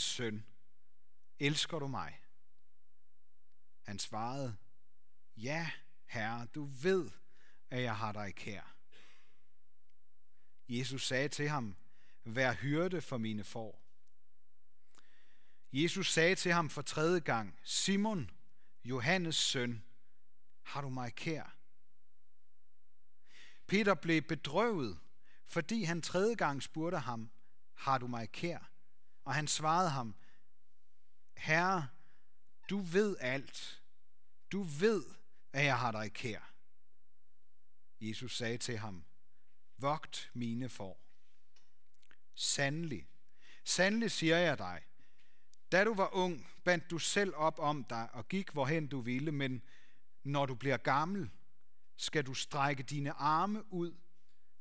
søn, elsker du mig? Han svarede, ja, herre, du ved, at jeg har dig kær. Jesus sagde til ham, vær hyrde for mine får. Jesus sagde til ham for tredje gang, Simon, Johannes søn, har du mig kær? Peter blev bedrøvet, fordi han tredje gang spurgte ham, har du mig kær? Og han svarede ham, Herre, du ved alt. Du ved, at jeg har dig kær. Jesus sagde til ham, vogt mine får. Sandelig, sandelig siger jeg dig, da du var ung, bandt du selv op om dig og gik, hvorhen du ville, men når du bliver gammel, skal du strække dine arme ud,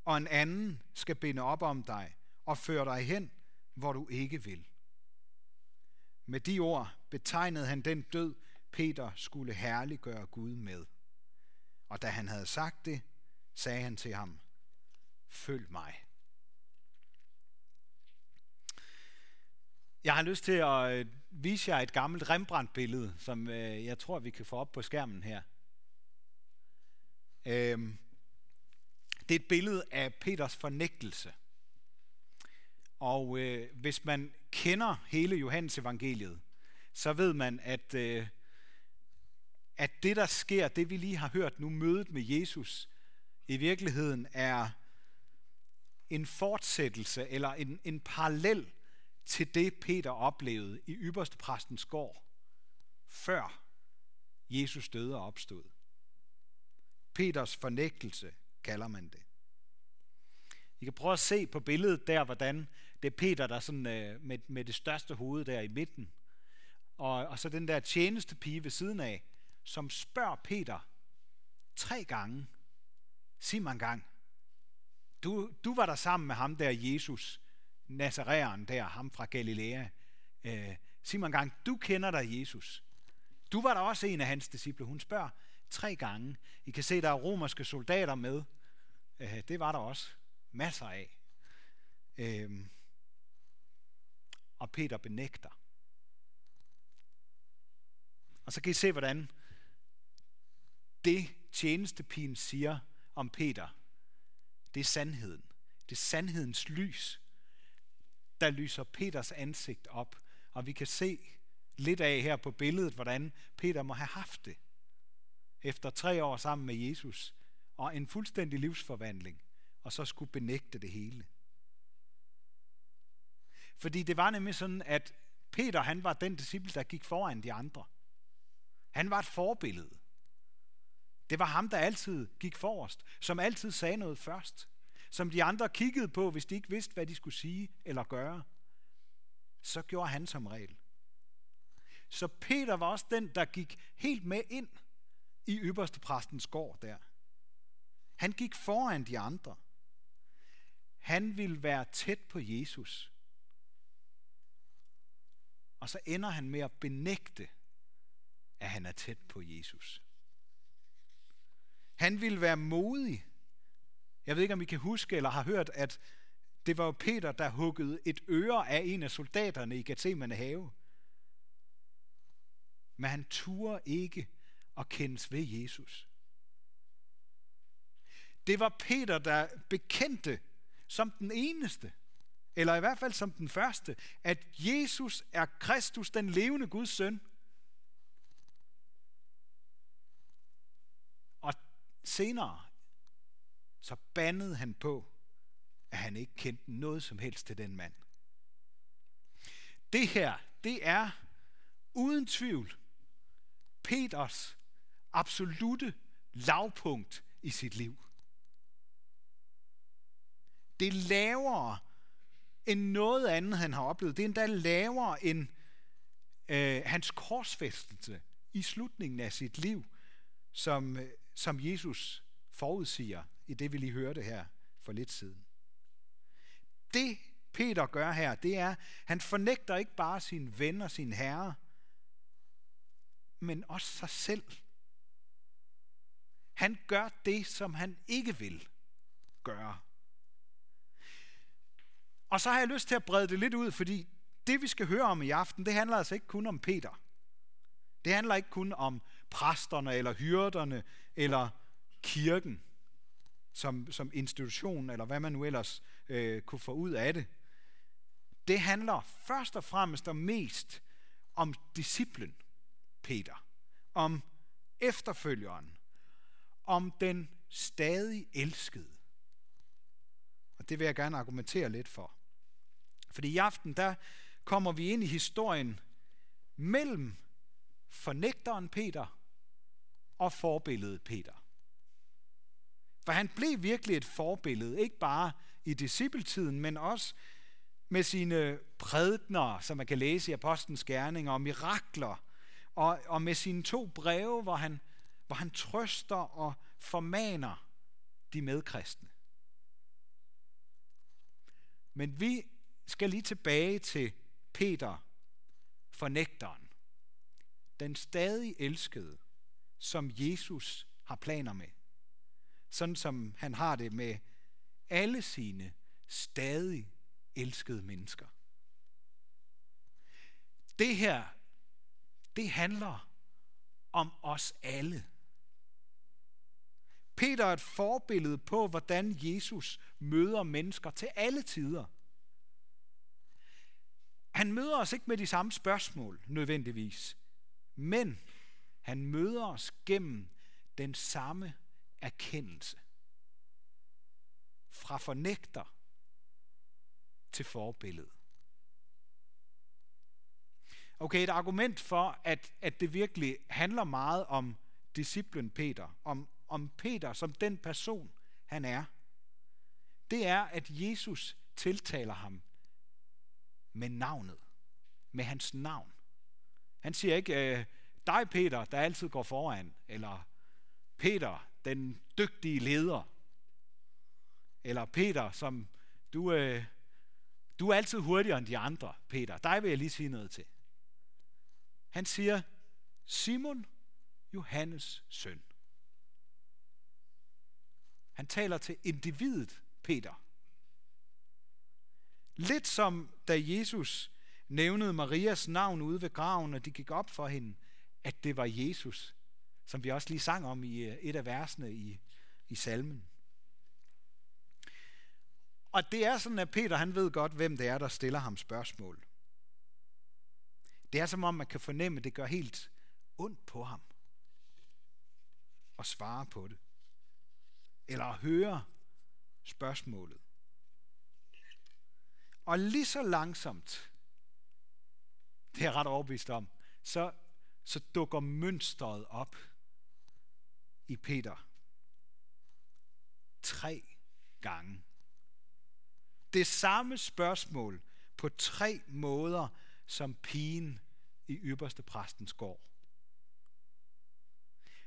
og en anden skal binde op om dig og føre dig hen, hvor du ikke vil. Med de ord betegnede han den død, Peter skulle herliggøre Gud med. Og da han havde sagt det, sagde han til ham, følg mig. Jeg har lyst til at øh, vise jer et gammelt Rembrandt-billede, som øh, jeg tror, vi kan få op på skærmen her. Øhm, det er et billede af Peters fornægtelse. Og øh, hvis man kender hele Johannes evangeliet, så ved man, at, øh, at det, der sker, det vi lige har hørt nu, mødet med Jesus, i virkeligheden er en fortsættelse eller en, en parallel til det, Peter oplevede i ypperste præstens gård, før Jesus døde og opstod. Peters fornægtelse kalder man det. I kan prøve at se på billedet der, hvordan det er Peter, der er sådan, øh, med, med det største hoved der i midten. Og, og så den der tjeneste pige ved siden af, som spørger Peter tre gange. Sig mig en gang. Du, du var der sammen med ham der, Jesus, Nazaræeren der, ham fra Galilea. Øh, sig mig en gang, du kender dig Jesus. Du var der også en af hans disciple. Hun spørger tre gange. I kan se, der er romerske soldater med. Øh, det var der også masser af. Øh, og Peter benægter. Og så kan I se, hvordan det tjenestepigen siger om Peter, det er sandheden. Det er sandhedens lys, der lyser Peters ansigt op. Og vi kan se lidt af her på billedet, hvordan Peter må have haft det. Efter tre år sammen med Jesus og en fuldstændig livsforvandling, og så skulle benægte det hele. Fordi det var nemlig sådan, at Peter han var den disciple, der gik foran de andre. Han var et forbillede. Det var ham, der altid gik forrest, som altid sagde noget først, som de andre kiggede på, hvis de ikke vidste, hvad de skulle sige eller gøre. Så gjorde han som regel. Så Peter var også den, der gik helt med ind i ypperste præstens gård der. Han gik foran de andre. Han ville være tæt på Jesus. Og så ender han med at benægte, at han er tæt på Jesus. Han ville være modig. Jeg ved ikke, om I kan huske eller har hørt, at det var jo Peter, der huggede et øre af en af soldaterne i Gethsemane have. Men han turde ikke at kendes ved Jesus. Det var Peter, der bekendte som den eneste, eller i hvert fald som den første, at Jesus er Kristus, den levende Guds søn. Og senere, så bandede han på, at han ikke kendte noget som helst til den mand. Det her, det er uden tvivl Peters absolute lavpunkt i sit liv. Det lavere end noget andet, han har oplevet. Det er endda lavere end øh, hans korsfæstelse i slutningen af sit liv, som, øh, som Jesus forudsiger i det, vi lige hørte her for lidt siden. Det Peter gør her, det er, han fornægter ikke bare sin ven og sin herre, men også sig selv. Han gør det, som han ikke vil gøre. Og så har jeg lyst til at brede det lidt ud, fordi det vi skal høre om i aften, det handler altså ikke kun om Peter. Det handler ikke kun om præsterne eller hyrderne eller kirken som, som institution, eller hvad man nu ellers øh, kunne få ud af det. Det handler først og fremmest og mest om disciplen Peter, om efterfølgeren, om den stadig elskede. Og det vil jeg gerne argumentere lidt for. Fordi i aften, der kommer vi ind i historien mellem fornægteren Peter og forbilledet Peter. For han blev virkelig et forbillede, ikke bare i discipletiden, men også med sine prædikner, som man kan læse i Apostlenes Gerninger, og mirakler, og, og med sine to breve, hvor han, hvor han trøster og formaner de medkristne. Men vi skal lige tilbage til Peter, fornægteren. Den stadig elskede, som Jesus har planer med. Sådan som han har det med alle sine stadig elskede mennesker. Det her, det handler om os alle. Peter er et forbillede på, hvordan Jesus møder mennesker til alle tider. Han møder os ikke med de samme spørgsmål nødvendigvis, men han møder os gennem den samme erkendelse. Fra fornægter til forbillede. Okay, et argument for, at, at det virkelig handler meget om disciplen Peter, om, om Peter som den person, han er, det er, at Jesus tiltaler ham med navnet, med hans navn. Han siger ikke, øh, dig Peter, der altid går foran, eller Peter, den dygtige leder, eller Peter, som du, øh, du er altid hurtigere end de andre, Peter. Dig vil jeg lige sige noget til. Han siger, Simon, Johannes søn. Han taler til individet Peter. Lidt som da Jesus nævnede Marias navn ude ved graven, og de gik op for hende, at det var Jesus, som vi også lige sang om i øh, et af versene i, i salmen. Og det er sådan, at Peter han ved godt, hvem det er, der stiller ham spørgsmål. Det er som om, man kan fornemme, at det gør helt ondt på ham at svare på det. Eller at høre spørgsmålet. Og lige så langsomt, det er jeg ret overbevist om, så, så dukker mønstret op i Peter. Tre gange. Det samme spørgsmål på tre måder, som pigen i ypperste præstens gård.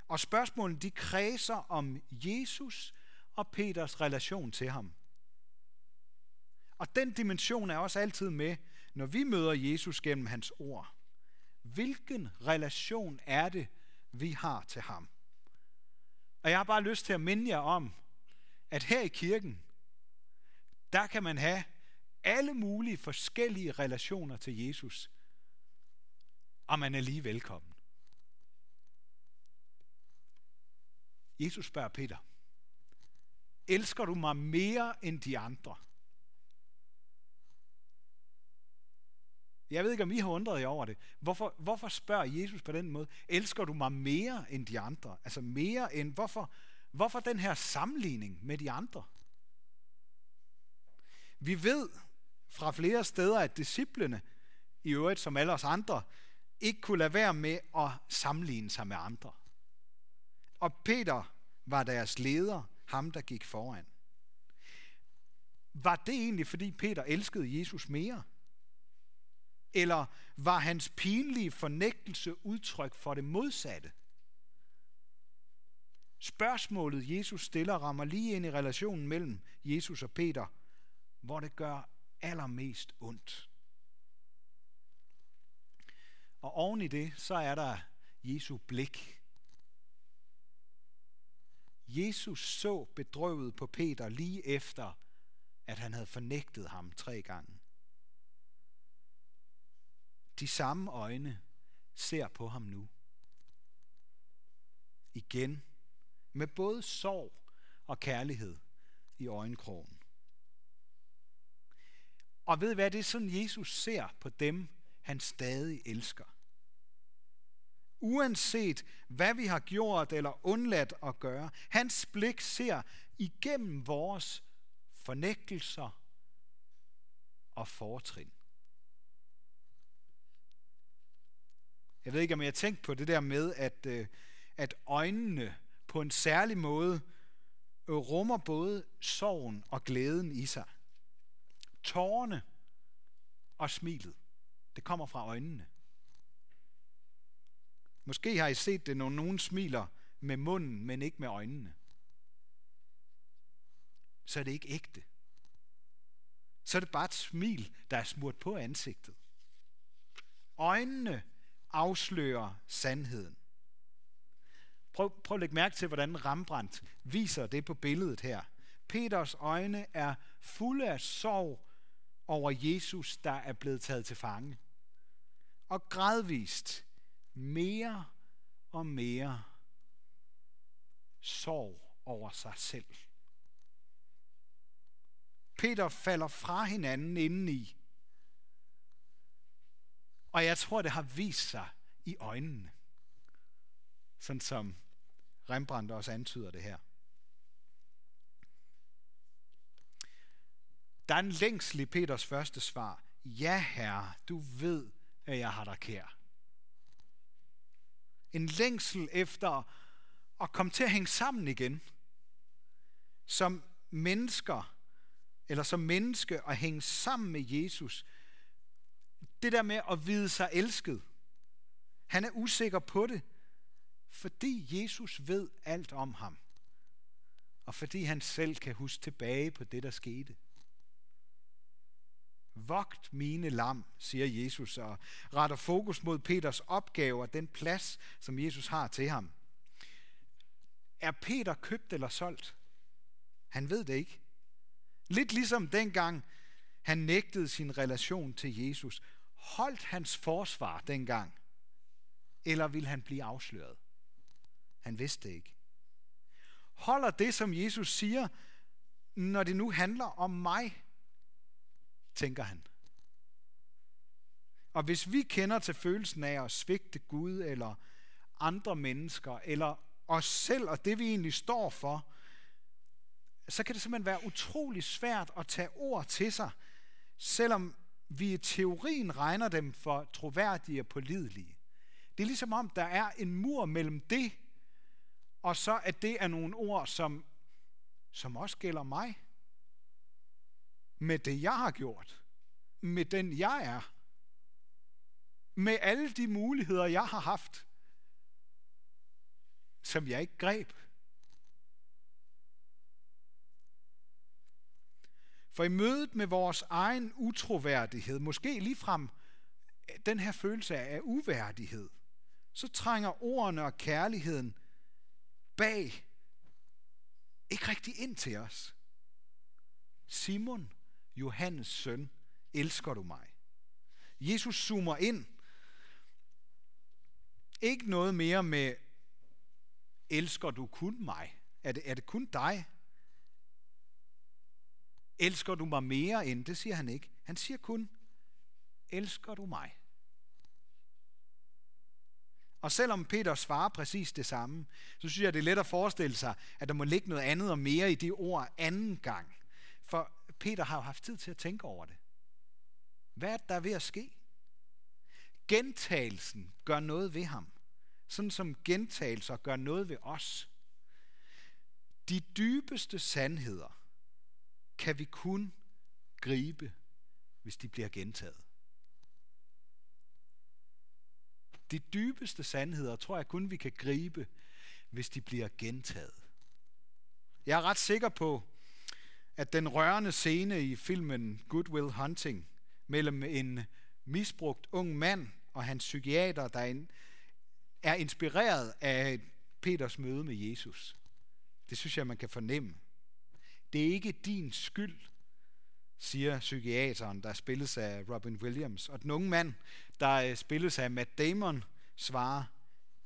Og spørgsmålene de kredser om Jesus og Peters relation til ham. Og den dimension er også altid med, når vi møder Jesus gennem hans ord. Hvilken relation er det, vi har til ham? Og jeg har bare lyst til at minde jer om, at her i kirken, der kan man have alle mulige forskellige relationer til Jesus, og man er lige velkommen. Jesus spørger Peter, elsker du mig mere end de andre? Jeg ved ikke, om I har undret jer over det. Hvorfor, hvorfor spørger Jesus på den måde? Elsker du mig mere end de andre? Altså mere end, hvorfor, hvorfor den her sammenligning med de andre? Vi ved fra flere steder, at disciplene, i øvrigt som alle os andre, ikke kunne lade være med at sammenligne sig med andre. Og Peter var deres leder, ham der gik foran. Var det egentlig, fordi Peter elskede Jesus mere? Eller var hans pinlige fornægtelse udtryk for det modsatte? Spørgsmålet, Jesus stiller, rammer lige ind i relationen mellem Jesus og Peter, hvor det gør allermest ondt. Og oven i det, så er der Jesu blik. Jesus så bedrøvet på Peter lige efter, at han havde fornægtet ham tre gange de samme øjne ser på ham nu. Igen, med både sorg og kærlighed i øjenkrogen. Og ved I hvad, det er sådan, Jesus ser på dem, han stadig elsker. Uanset hvad vi har gjort eller undladt at gøre, hans blik ser igennem vores fornægtelser og fortrin. Jeg ved ikke, om jeg har tænkt på det der med, at, øh, at øjnene på en særlig måde øh, rummer både sorgen og glæden i sig. Tårerne og smilet, det kommer fra øjnene. Måske har I set det, når nogen smiler med munden, men ikke med øjnene. Så er det ikke ægte. Så er det bare et smil, der er smurt på ansigtet. Øjnene afslører sandheden. Prøv, prøv at lægge mærke til, hvordan Rembrandt viser det på billedet her. Peters øjne er fulde af sorg over Jesus, der er blevet taget til fange. Og gradvist mere og mere sorg over sig selv. Peter falder fra hinanden indeni. Og jeg tror, det har vist sig i øjnene. Sådan som Rembrandt også antyder det her. Der er en længsel i Peters første svar. Ja, herre, du ved, at jeg har dig kær. En længsel efter at komme til at hænge sammen igen. Som mennesker, eller som menneske at hænge sammen med Jesus. Det der med at vide sig elsket. Han er usikker på det, fordi Jesus ved alt om ham. Og fordi han selv kan huske tilbage på det, der skete. Vogt mine lam, siger Jesus, og retter fokus mod Peters opgave og den plads, som Jesus har til ham. Er Peter købt eller solgt? Han ved det ikke. Lidt ligesom dengang han nægtede sin relation til Jesus. Holdt hans forsvar dengang? Eller vil han blive afsløret? Han vidste det ikke. Holder det, som Jesus siger, når det nu handler om mig, tænker han. Og hvis vi kender til følelsen af at svigte Gud eller andre mennesker, eller os selv og det, vi egentlig står for, så kan det simpelthen være utrolig svært at tage ord til sig, selvom vi i teorien regner dem for troværdige og pålidelige. Det er ligesom om, der er en mur mellem det, og så at det er nogle ord, som, som også gælder mig. Med det, jeg har gjort. Med den, jeg er. Med alle de muligheder, jeg har haft, som jeg ikke greb. For i mødet med vores egen utroværdighed, måske ligefrem øh, den her følelse af uværdighed, så trænger ordene og kærligheden bag ikke rigtig ind til os. Simon, Johannes søn, elsker du mig? Jesus zoomer ind. Ikke noget mere med, elsker du kun mig? Er det, er det kun dig? Elsker du mig mere end? Det siger han ikke. Han siger kun, elsker du mig? Og selvom Peter svarer præcis det samme, så synes jeg, det er let at forestille sig, at der må ligge noget andet og mere i de ord anden gang. For Peter har jo haft tid til at tænke over det. Hvad er der ved at ske? Gentagelsen gør noget ved ham. Sådan som gentagelser gør noget ved os. De dybeste sandheder kan vi kun gribe, hvis de bliver gentaget. De dybeste sandheder tror jeg kun vi kan gribe, hvis de bliver gentaget. Jeg er ret sikker på, at den rørende scene i filmen Good Will Hunting mellem en misbrugt ung mand og hans psykiater, der er inspireret af Peters møde med Jesus. Det synes jeg, man kan fornemme. Det er ikke din skyld, siger psykiateren, der spilles af Robin Williams. Og den unge mand, der øh, spilles af Matt Damon, svarer,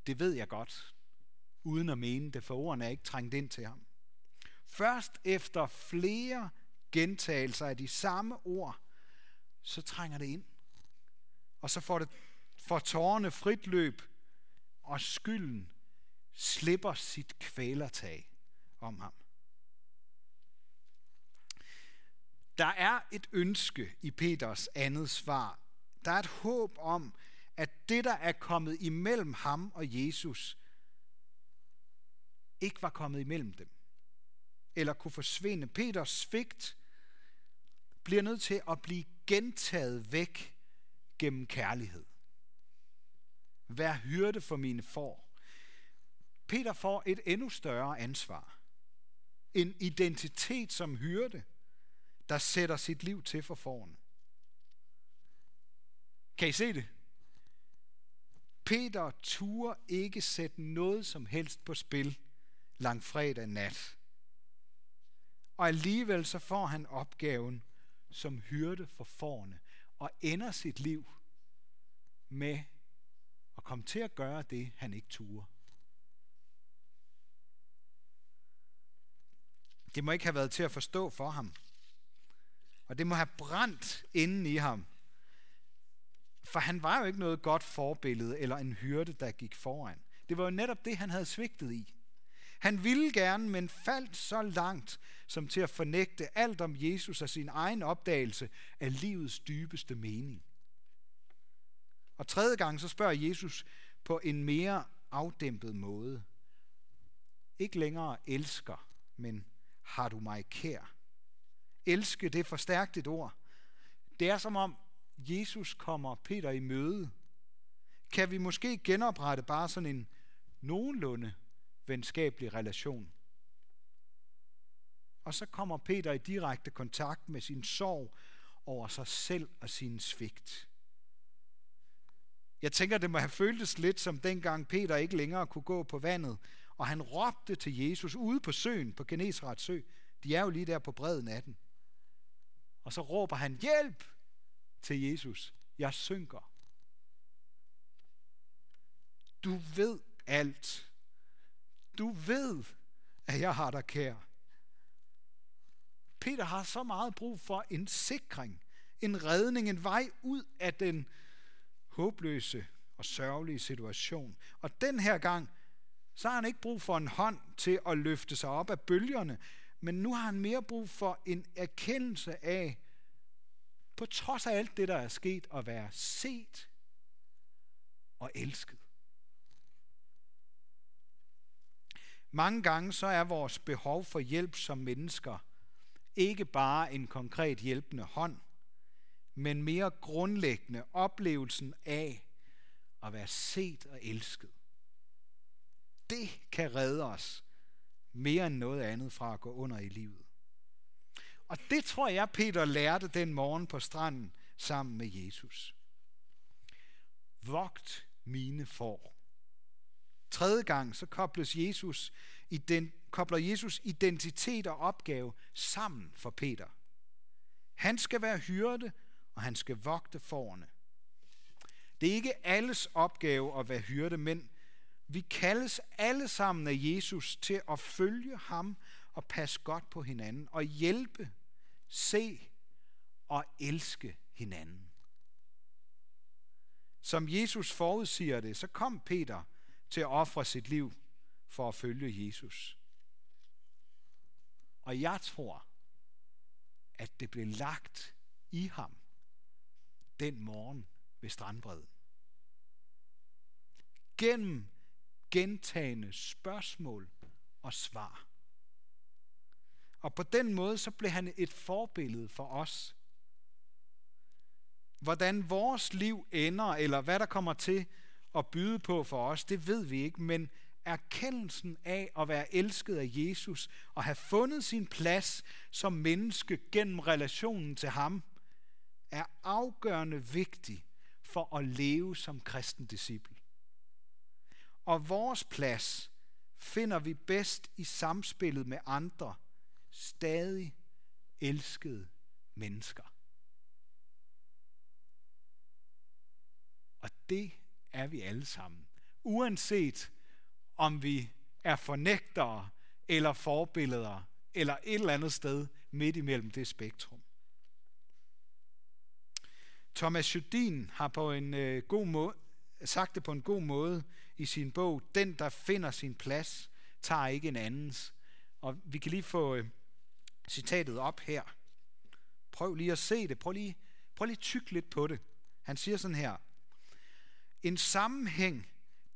det ved jeg godt, uden at mene det, for ordene er ikke trængt ind til ham. Først efter flere gentagelser af de samme ord, så trænger det ind. Og så får, det, får tårerne frit løb, og skylden slipper sit kvælertag om ham. Der er et ønske i Peters andet svar. Der er et håb om, at det, der er kommet imellem ham og Jesus, ikke var kommet imellem dem, eller kunne forsvinde. Peters svigt bliver nødt til at blive gentaget væk gennem kærlighed. Vær hyrde for mine får. Peter får et endnu større ansvar. En identitet som hyrde, der sætter sit liv til for foran. Kan I se det? Peter turde ikke sætte noget som helst på spil langfredag nat. Og alligevel så får han opgaven som hyrde for forne og ender sit liv med at komme til at gøre det, han ikke turde. Det må ikke have været til at forstå for ham. Og det må have brændt inden i ham. For han var jo ikke noget godt forbillede eller en hyrde, der gik foran. Det var jo netop det, han havde svigtet i. Han ville gerne, men faldt så langt som til at fornægte alt om Jesus og sin egen opdagelse af livets dybeste mening. Og tredje gang så spørger Jesus på en mere afdæmpet måde. Ikke længere elsker, men har du mig kær? Elske, det er for stærkt et ord. Det er som om Jesus kommer Peter i møde. Kan vi måske genoprette bare sådan en nogenlunde venskabelig relation? Og så kommer Peter i direkte kontakt med sin sorg over sig selv og sin svigt. Jeg tænker, det må have føltes lidt som dengang Peter ikke længere kunne gå på vandet, og han råbte til Jesus ude på søen, på Genesrets sø. De er jo lige der på bredden af den. Og så råber han, hjælp til Jesus. Jeg synker. Du ved alt. Du ved, at jeg har dig kær. Peter har så meget brug for en sikring, en redning, en vej ud af den håbløse og sørgelige situation. Og den her gang, så har han ikke brug for en hånd til at løfte sig op af bølgerne, men nu har han mere brug for en erkendelse af, på trods af alt det, der er sket, at være set og elsket. Mange gange så er vores behov for hjælp som mennesker ikke bare en konkret hjælpende hånd, men mere grundlæggende oplevelsen af at være set og elsket. Det kan redde os mere end noget andet fra at gå under i livet. Og det tror jeg, Peter lærte den morgen på stranden sammen med Jesus. Vogt mine får. Tredje gang, så kobles Jesus, den, kobler Jesus identitet og opgave sammen for Peter. Han skal være hyrde, og han skal vogte forne. Det er ikke alles opgave at være hyrde, men vi kaldes alle sammen af Jesus til at følge ham og passe godt på hinanden og hjælpe, se og elske hinanden. Som Jesus forudsiger det, så kom Peter til at ofre sit liv for at følge Jesus. Og jeg tror, at det blev lagt i ham den morgen ved strandbredden. Gennem gentagende spørgsmål og svar. Og på den måde så blev han et forbillede for os. Hvordan vores liv ender, eller hvad der kommer til at byde på for os, det ved vi ikke, men erkendelsen af at være elsket af Jesus og have fundet sin plads som menneske gennem relationen til ham, er afgørende vigtig for at leve som kristen disciple. Og vores plads finder vi bedst i samspillet med andre, stadig elskede mennesker. Og det er vi alle sammen. Uanset om vi er fornægtere eller forbilleder, eller et eller andet sted midt imellem det spektrum. Thomas Judin har på en øh, god måde, sagt det på en god måde i sin bog, Den, der finder sin plads, tager ikke en andens. Og vi kan lige få øh, citatet op her. Prøv lige at se det. Prøv lige, prøv lige tyk lidt på det. Han siger sådan her. En sammenhæng,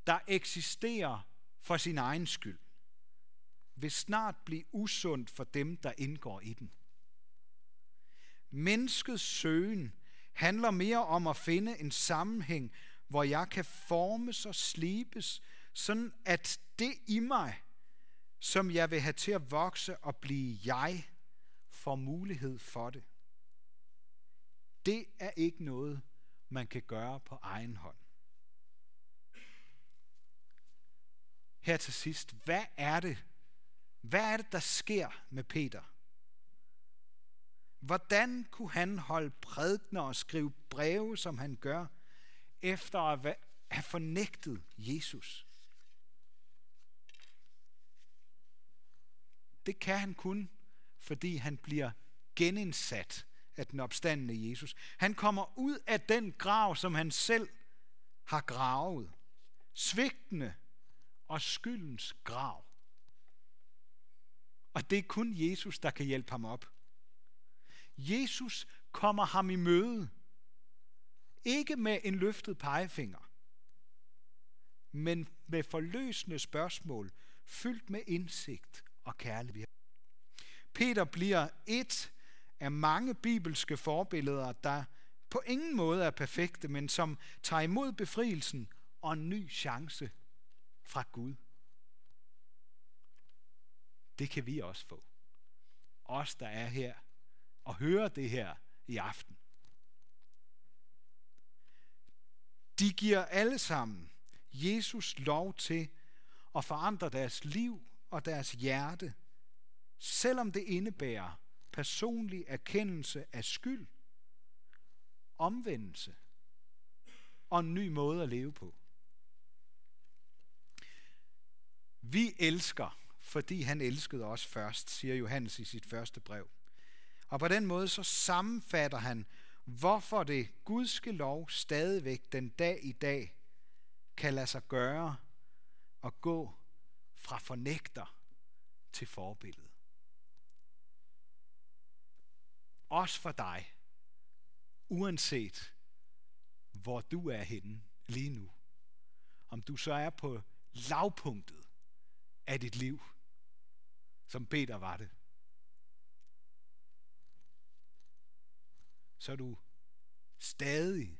der eksisterer for sin egen skyld, vil snart blive usundt for dem, der indgår i den. Menneskets søgen handler mere om at finde en sammenhæng, hvor jeg kan formes og slibes, sådan at det i mig, som jeg vil have til at vokse og blive jeg, får mulighed for det. Det er ikke noget, man kan gøre på egen hånd. Her til sidst, hvad er det, hvad er det, der sker med Peter? Hvordan kunne han holde prædikner og skrive breve, som han gør, efter at have fornægtet Jesus? Det kan han kun, fordi han bliver genindsat af den opstandende Jesus. Han kommer ud af den grav, som han selv har gravet. Svigtende og skyldens grav. Og det er kun Jesus, der kan hjælpe ham op. Jesus kommer ham i møde. Ikke med en løftet pegefinger, men med forløsende spørgsmål, fyldt med indsigt og kærlighed. Peter bliver et af mange bibelske forbilleder, der på ingen måde er perfekte, men som tager imod befrielsen og en ny chance fra Gud. Det kan vi også få. Os, der er her og hører det her i aften. De giver alle sammen Jesus lov til at forandre deres liv og deres hjerte, selvom det indebærer personlig erkendelse af skyld, omvendelse og en ny måde at leve på. Vi elsker fordi han elskede os først, siger Johannes i sit første brev. Og på den måde så sammenfatter han, hvorfor det gudske lov stadigvæk den dag i dag kan lade sig gøre at gå fra fornægter til forbillede. Også for dig, uanset hvor du er henne lige nu. Om du så er på lavpunktet af dit liv, som Peter var det, så er du stadig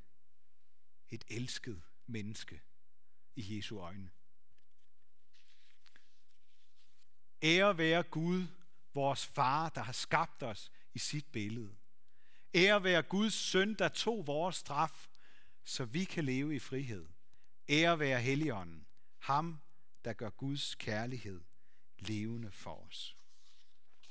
et elsket menneske i Jesu øjne. Ære være Gud, vores far, der har skabt os i sit billede. Ære være Guds søn, der tog vores straf, så vi kan leve i frihed. Ære være Helligånden, ham, der gør Guds kærlighed levende for os.